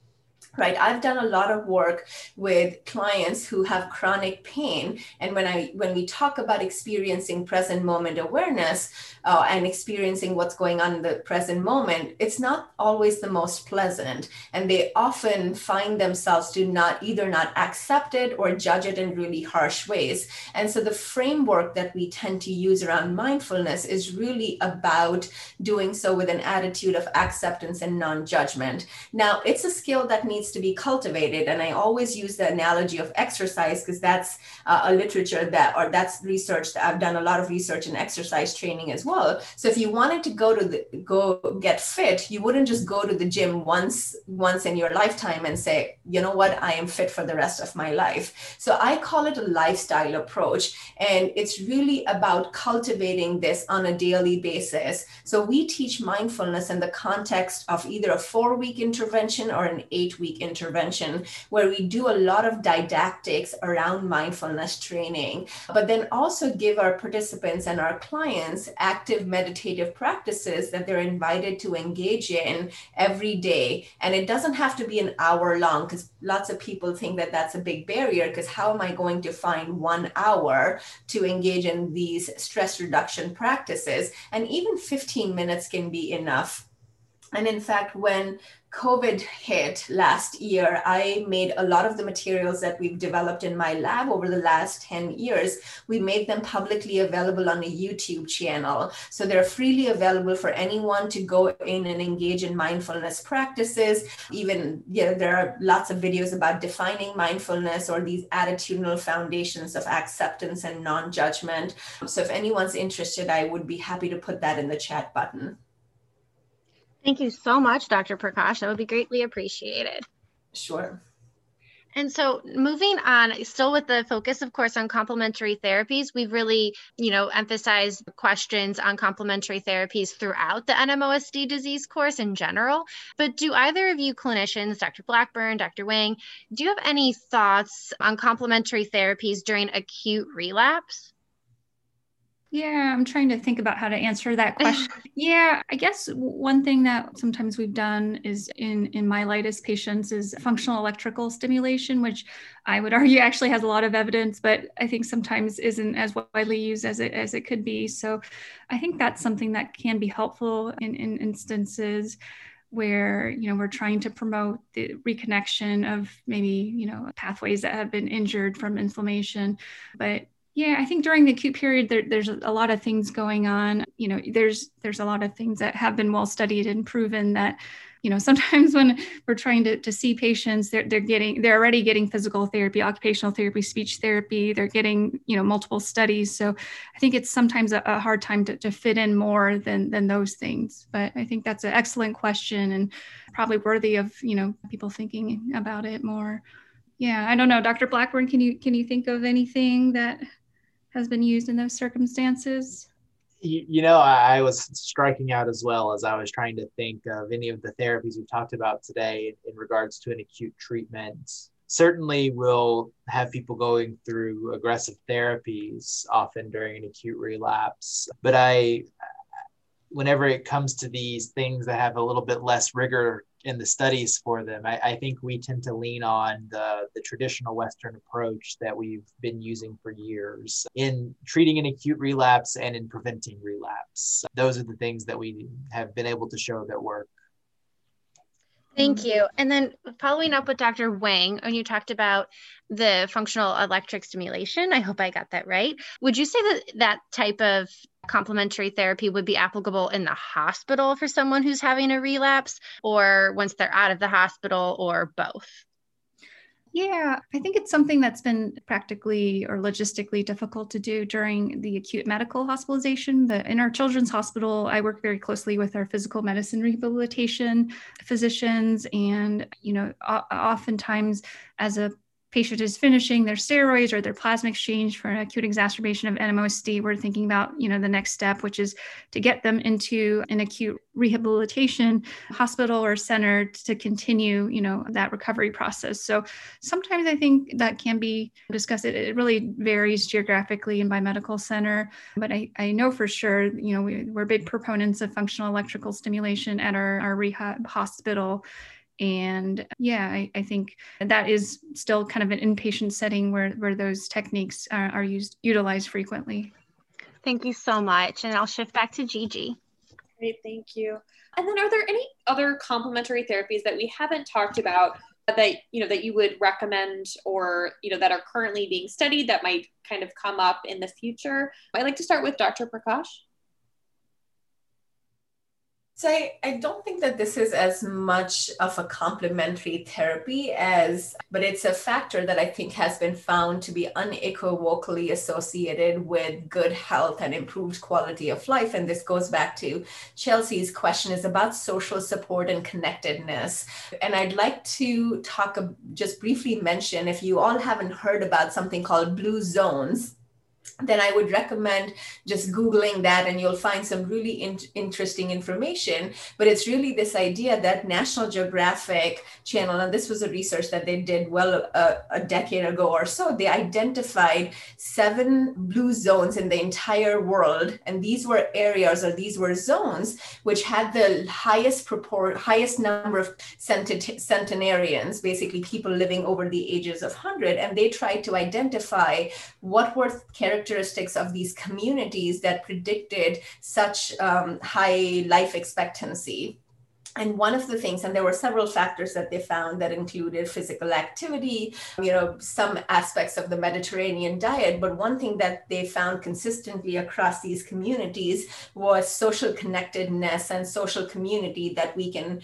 right? I've done a lot of work with clients who have chronic pain. And when i when we talk about experiencing present moment awareness uh, and experiencing what's going on in the present moment it's not always the most pleasant. And they often find themselves to not either not accept it or judge it in really harsh ways. And so the framework that we tend to use around mindfulness is really about doing so with an attitude of acceptance and non-judgment. Now it's a skill that needs needs to be cultivated. And I always use the analogy of exercise because that's uh, a literature that, or that's research that I've done a lot of research in exercise training as well. So if you wanted to go to the, go get fit, you wouldn't just go to the gym once, once in your lifetime and say, you know what, I am fit for the rest of my life. So I call it a lifestyle approach. And it's really about cultivating this on a daily basis. So we teach mindfulness in the context of either a four week intervention or an eight week week intervention where we do a lot of didactics around mindfulness training, but then also give our participants and our clients active meditative practices that they're invited to engage in every day. And it doesn't have to be an hour long because lots of people think that that's a big barrier because how am I going to find one hour to engage in these stress reduction practices? And even 15 minutes can be enough. And in fact, when COVID hit last year, I made a lot of the materials that we've developed in my lab over the last 10 years. We made them publicly available on a YouTube channel. So they're freely available for anyone to go in and engage in mindfulness practices. Even you know, there are lots of videos about defining mindfulness or these attitudinal foundations of acceptance and non judgment. So if anyone's interested, I would be happy to put that in the chat button. Thank you so much, Dr. Prakash. That would be greatly appreciated. Sure. And so moving on, still with the focus, of course, on complementary therapies, we've really, you know, emphasized questions on complementary therapies throughout the NMOSD disease course in general. But do either of you clinicians, Dr. Blackburn, Dr. Wang, do you have any thoughts on complementary therapies during acute relapse? Yeah, I'm trying to think about how to answer that question. yeah, I guess one thing that sometimes we've done is in in myelitis patients is functional electrical stimulation, which I would argue actually has a lot of evidence, but I think sometimes isn't as widely used as it as it could be. So, I think that's something that can be helpful in, in instances where you know we're trying to promote the reconnection of maybe you know pathways that have been injured from inflammation but yeah, I think during the acute period, there, there's a lot of things going on. You know, there's there's a lot of things that have been well studied and proven that, you know, sometimes when we're trying to, to see patients, they're, they're getting they're already getting physical therapy, occupational therapy, speech therapy. They're getting you know multiple studies. So I think it's sometimes a, a hard time to, to fit in more than than those things. But I think that's an excellent question and probably worthy of you know people thinking about it more. Yeah, I don't know, Dr. Blackburn. Can you can you think of anything that has been used in those circumstances? You, know, I, was striking out as well as I was trying to think of any of the therapies we've talked about today in, in regards to an acute treatment. Certainly, we'll have people going through aggressive therapies often during an acute relapse. But I, whenever it comes to these things that have a little bit less rigor in the studies for them. I, I, think we tend to lean on the, the traditional Western approach that we've been using for years in treating an acute relapse and in preventing relapse. Those are the things that we have been able to show that work. Thank you. And then following up with Dr. Wang, when you talked about the functional electric stimulation, I hope I got that right. Would you say that that type of complementary therapy would be applicable in the hospital for someone who's having a relapse or once they're out of the hospital or both? Yeah, I think it's something that's been practically or logistically difficult to do during the acute medical hospitalization. But in our children's hospital, I work very closely with our physical medicine rehabilitation physicians. And, you know, oftentimes as a patient is finishing their steroids or their plasma exchange for an acute exacerbation of NMOSD, we're thinking about, you know, the next step, which is to get them into an acute rehabilitation hospital or center to continue, you know, that recovery process. So sometimes I think that can be discussed. It, it really varies geographically and by medical center, but I, I know for sure, you know, we, we're big proponents of functional electrical stimulation at our, our rehab hospital and yeah I, I, think that is still kind of an inpatient setting where where those techniques are, are used utilized frequently. Thank you so much and i'll shift back to gigi. Great thank you. And then are there any other complementary therapies that we haven't talked about that you know that you would recommend or you know that are currently being studied that might kind of come up in the future? I'd like to start with dr prakash so I, I don't think that this is as much of a complementary therapy as, but it's a factor that I think has been found to be unequivocally associated with good health and improved quality of life. And this goes back to Chelsea's question is about social support and connectedness. And I'd like to talk, just briefly mention, if you all haven't heard about something called blue zones, then I would recommend just Googling that and you'll find some really in- interesting information. But it's really this idea that National Geographic Channel, and this was a research that they did well a, a decade ago or so, they identified seven blue zones in the entire world. And these were areas or these were zones which had the highest proport, highest number of centenarians, basically people living over the ages of 100. And they tried to identify what were characteristics characteristics of these communities that predicted such um, high life expectancy and one of the things and there were several factors that they found that included physical activity you know some aspects of the mediterranean diet but one thing that they found consistently across these communities was social connectedness and social community that we can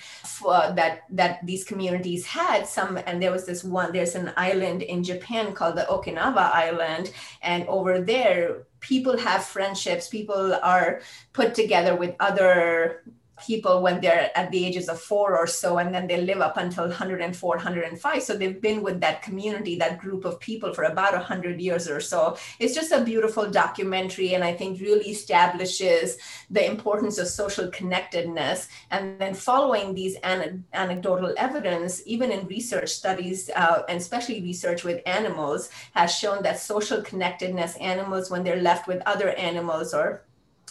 uh, that that these communities had some and there was this one there's an island in japan called the okinawa island and over there people have friendships people are put together with other people when they're at the ages of four or so and then they live up until 104 105 so they've been with that community that group of people for about 100 years or so. It's just a beautiful documentary and i think really establishes the importance of social connectedness. And then following these an- anecdotal evidence even in research studies uh, and especially research with animals has shown that social connectedness animals when they're left with other animals or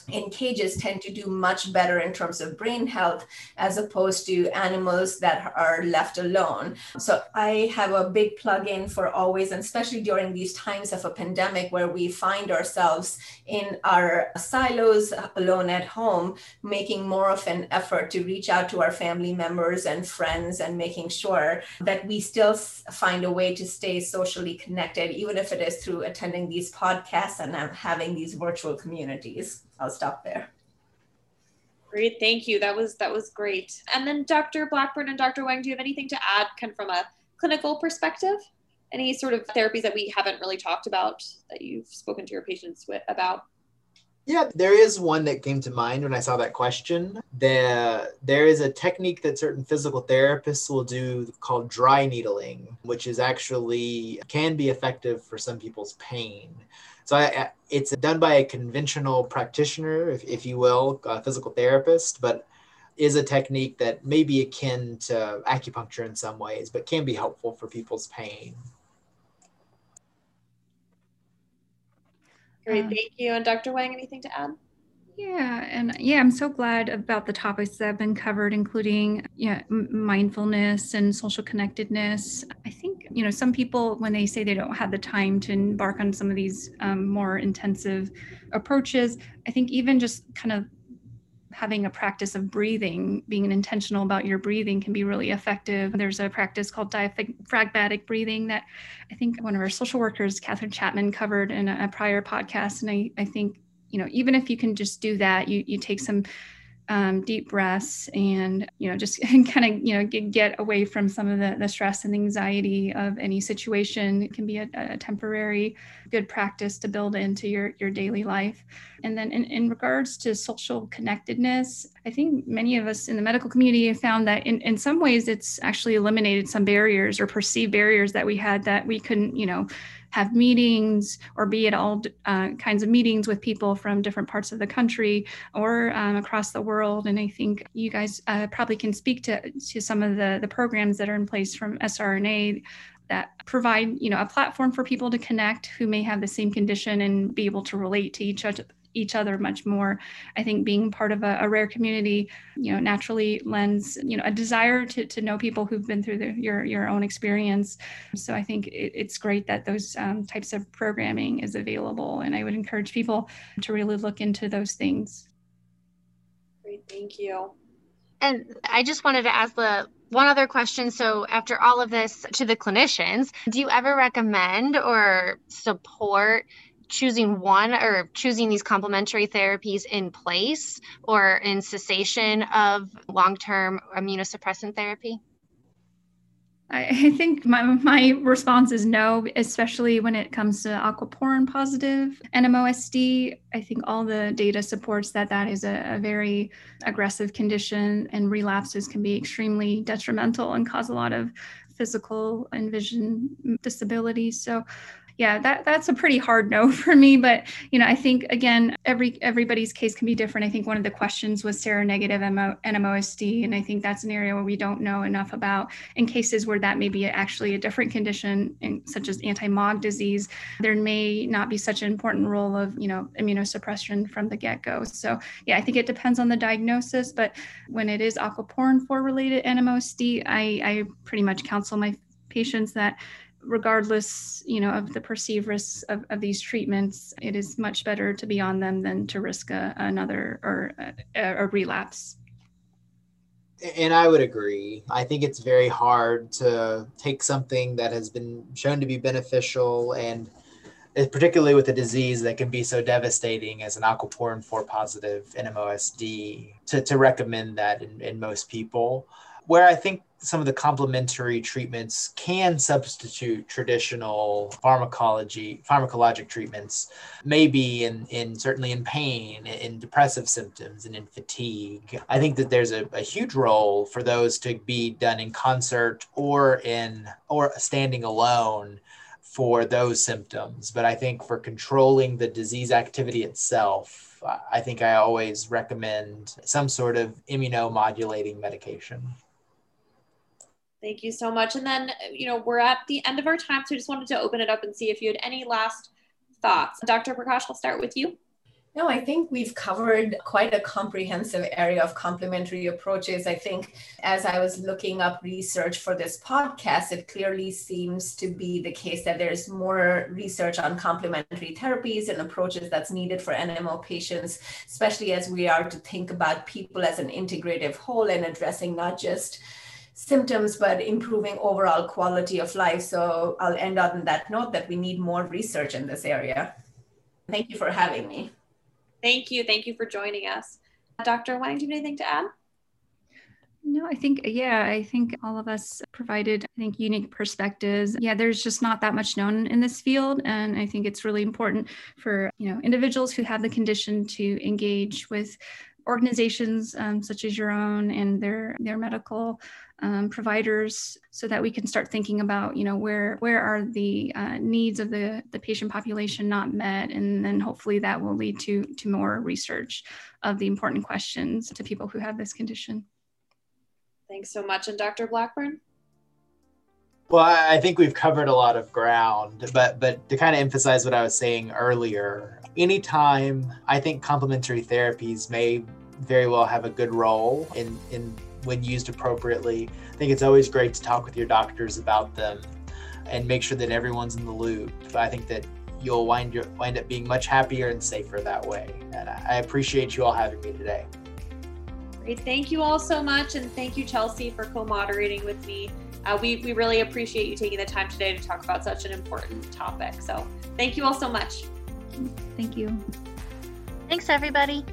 in cages tend to do much better in terms of brain health as opposed to animals that are left alone. So I have a big plug in for always, and especially during these times of a pandemic where we find ourselves in our silos alone at home, making more of an effort to reach out to our family members and friends and making sure that we still find a way to stay socially connected, even if it is through attending these podcasts and having these virtual communities. I'll stop there. Great, thank you. That was that was great. And then Dr. Blackburn and Dr. Wang, do you have anything to add kind of from a clinical perspective? Any sort of therapies that we haven't really talked about that you've spoken to your patients with about? Yeah, there is one that came to mind when I saw that question. There, there is a technique that certain physical therapists will do called dry needling, which is actually can be effective for some people's pain. So I, it's done by a conventional practitioner, if, if you will, a physical therapist, but is a technique that may be akin to acupuncture in some ways, but can be helpful for people's pain. Great, uh, thank you. And Dr. Wang, anything to add? Yeah, and yeah, I'm so glad about the topics that have been covered, including yeah, mindfulness and social connectedness. I think you know some people when they say they don't have the time to embark on some of these um, more intensive approaches, I think even just kind of having a practice of breathing, being intentional about your breathing can be really effective. There's a practice called diaphragmatic breathing that I think one of our social workers, Catherine Chapman, covered in a, a prior podcast. And I, I think you know even if you can just do that you you take some um, deep breaths and you know just kind of you know get, get away from some of the, the stress and anxiety of any situation. It can be a, a, temporary good practice to build into your your daily life. And then in, in regards to social connectedness i think many of us in the medical community have found that in, in some ways it's actually eliminated some barriers or perceived barriers that we had that we couldn't you know have meetings or be at all uh, kinds of meetings with people from different parts of the country or um, across the world. And I think you guys uh, probably can speak to, to some of the, the programs that are in place from SRNA that provide you know a platform for people to connect who may have the same condition and be able to relate to each other each other much more. I think being part of a, a, rare community, you know, naturally lends, you know, a desire to, to know people who've been through the, your, your own experience. So I think it, it's great that those um, types of programming is available. And I would encourage people to really look into those things. Great, thank you. And I just wanted to ask the one other question. So, after all of this, to the clinicians, do you ever recommend or support choosing one or choosing these complementary therapies in place or in cessation of long term immunosuppressant therapy? I think my, my response is no, especially when it comes to aquaporin positive NMOSD. I think all the data supports that that is a, a very aggressive condition and relapses can be extremely detrimental and cause a lot of physical and vision disabilities. So yeah that that's a pretty hard no for me but you know i think again every everybody's case can be different. I think one of the questions was seronegative MO, nmosd and i think that's an area where we don't know enough about in cases where that may be actually a different condition in, such as anti-mog disease. There may not be such an important role of you know immunosuppression from the get-go. So yeah i think it depends on the diagnosis but when it is aquaporin 4 related nmosd i i pretty much counsel my patients that regardless you know of the perceived risks of, of these treatments it is much better to be on them than to risk a, another or a, a relapse and I would agree. I think it's very hard to take something that has been shown to be beneficial and eh, particularly with a disease that can be so devastating as an aquaporin 4 positive NMOSD to, to recommend that in, in most people. Where I think some of the complementary treatments can substitute traditional pharmacology pharmacologic treatments maybe in, in certainly in pain in depressive symptoms and in fatigue. I think that there's a, a huge role for those to be done in concert or in or standing alone for those symptoms. But i think for controlling the disease activity itself i think i always recommend some sort of immunomodulating medication Thank you so much. And then, uh, you know, we're at the end of our time. So I just wanted to open it up and see if you had any last thoughts. Dr. Prakash, I'll start with you. No, I think we've covered quite a comprehensive area of complementary approaches. I think as I was looking up research for this podcast, it clearly seems to be the case that there's more research on complementary therapies and approaches that's needed for NMO patients, especially as we are to think about people as an integrative whole and addressing not just symptoms, but improving overall quality of life. So I'll end on that note that we need more research in this area. Thank you for having me. Thank you. Thank you for joining us. Dr. Wang, do you have anything to add? No, I think, yeah, I think all of us provided, I think, unique perspectives. Yeah, there's just not that much known in this field. And I think it's really important for, you know, individuals who have the condition to engage with organizations um, such as your own and their their medical um, providers so that we can start thinking about you know where where are the uh, needs of the the patient population not met? And then hopefully that will lead to to more research of the important questions to people who have this condition. Thanks so much. And dr blackburn? Well, I think we've covered a lot of ground, but but to kind of emphasize what I was saying earlier, anytime I think complementary therapies may very well have a good role in in when used appropriately. I think it's always great to talk with your doctors about them and make sure that everyone's in the loop. I think that you'll wind your, wind up being much happier and safer that way. And I appreciate you all having me today. Great. Thank you all so much. And thank you, Chelsea, for co moderating with me. Uh, we, we really appreciate you taking the time today to talk about such an important topic. So thank you all so much. Thank you. Thanks, everybody.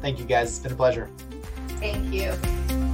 Thank you, guys. It's been a pleasure. Thank you.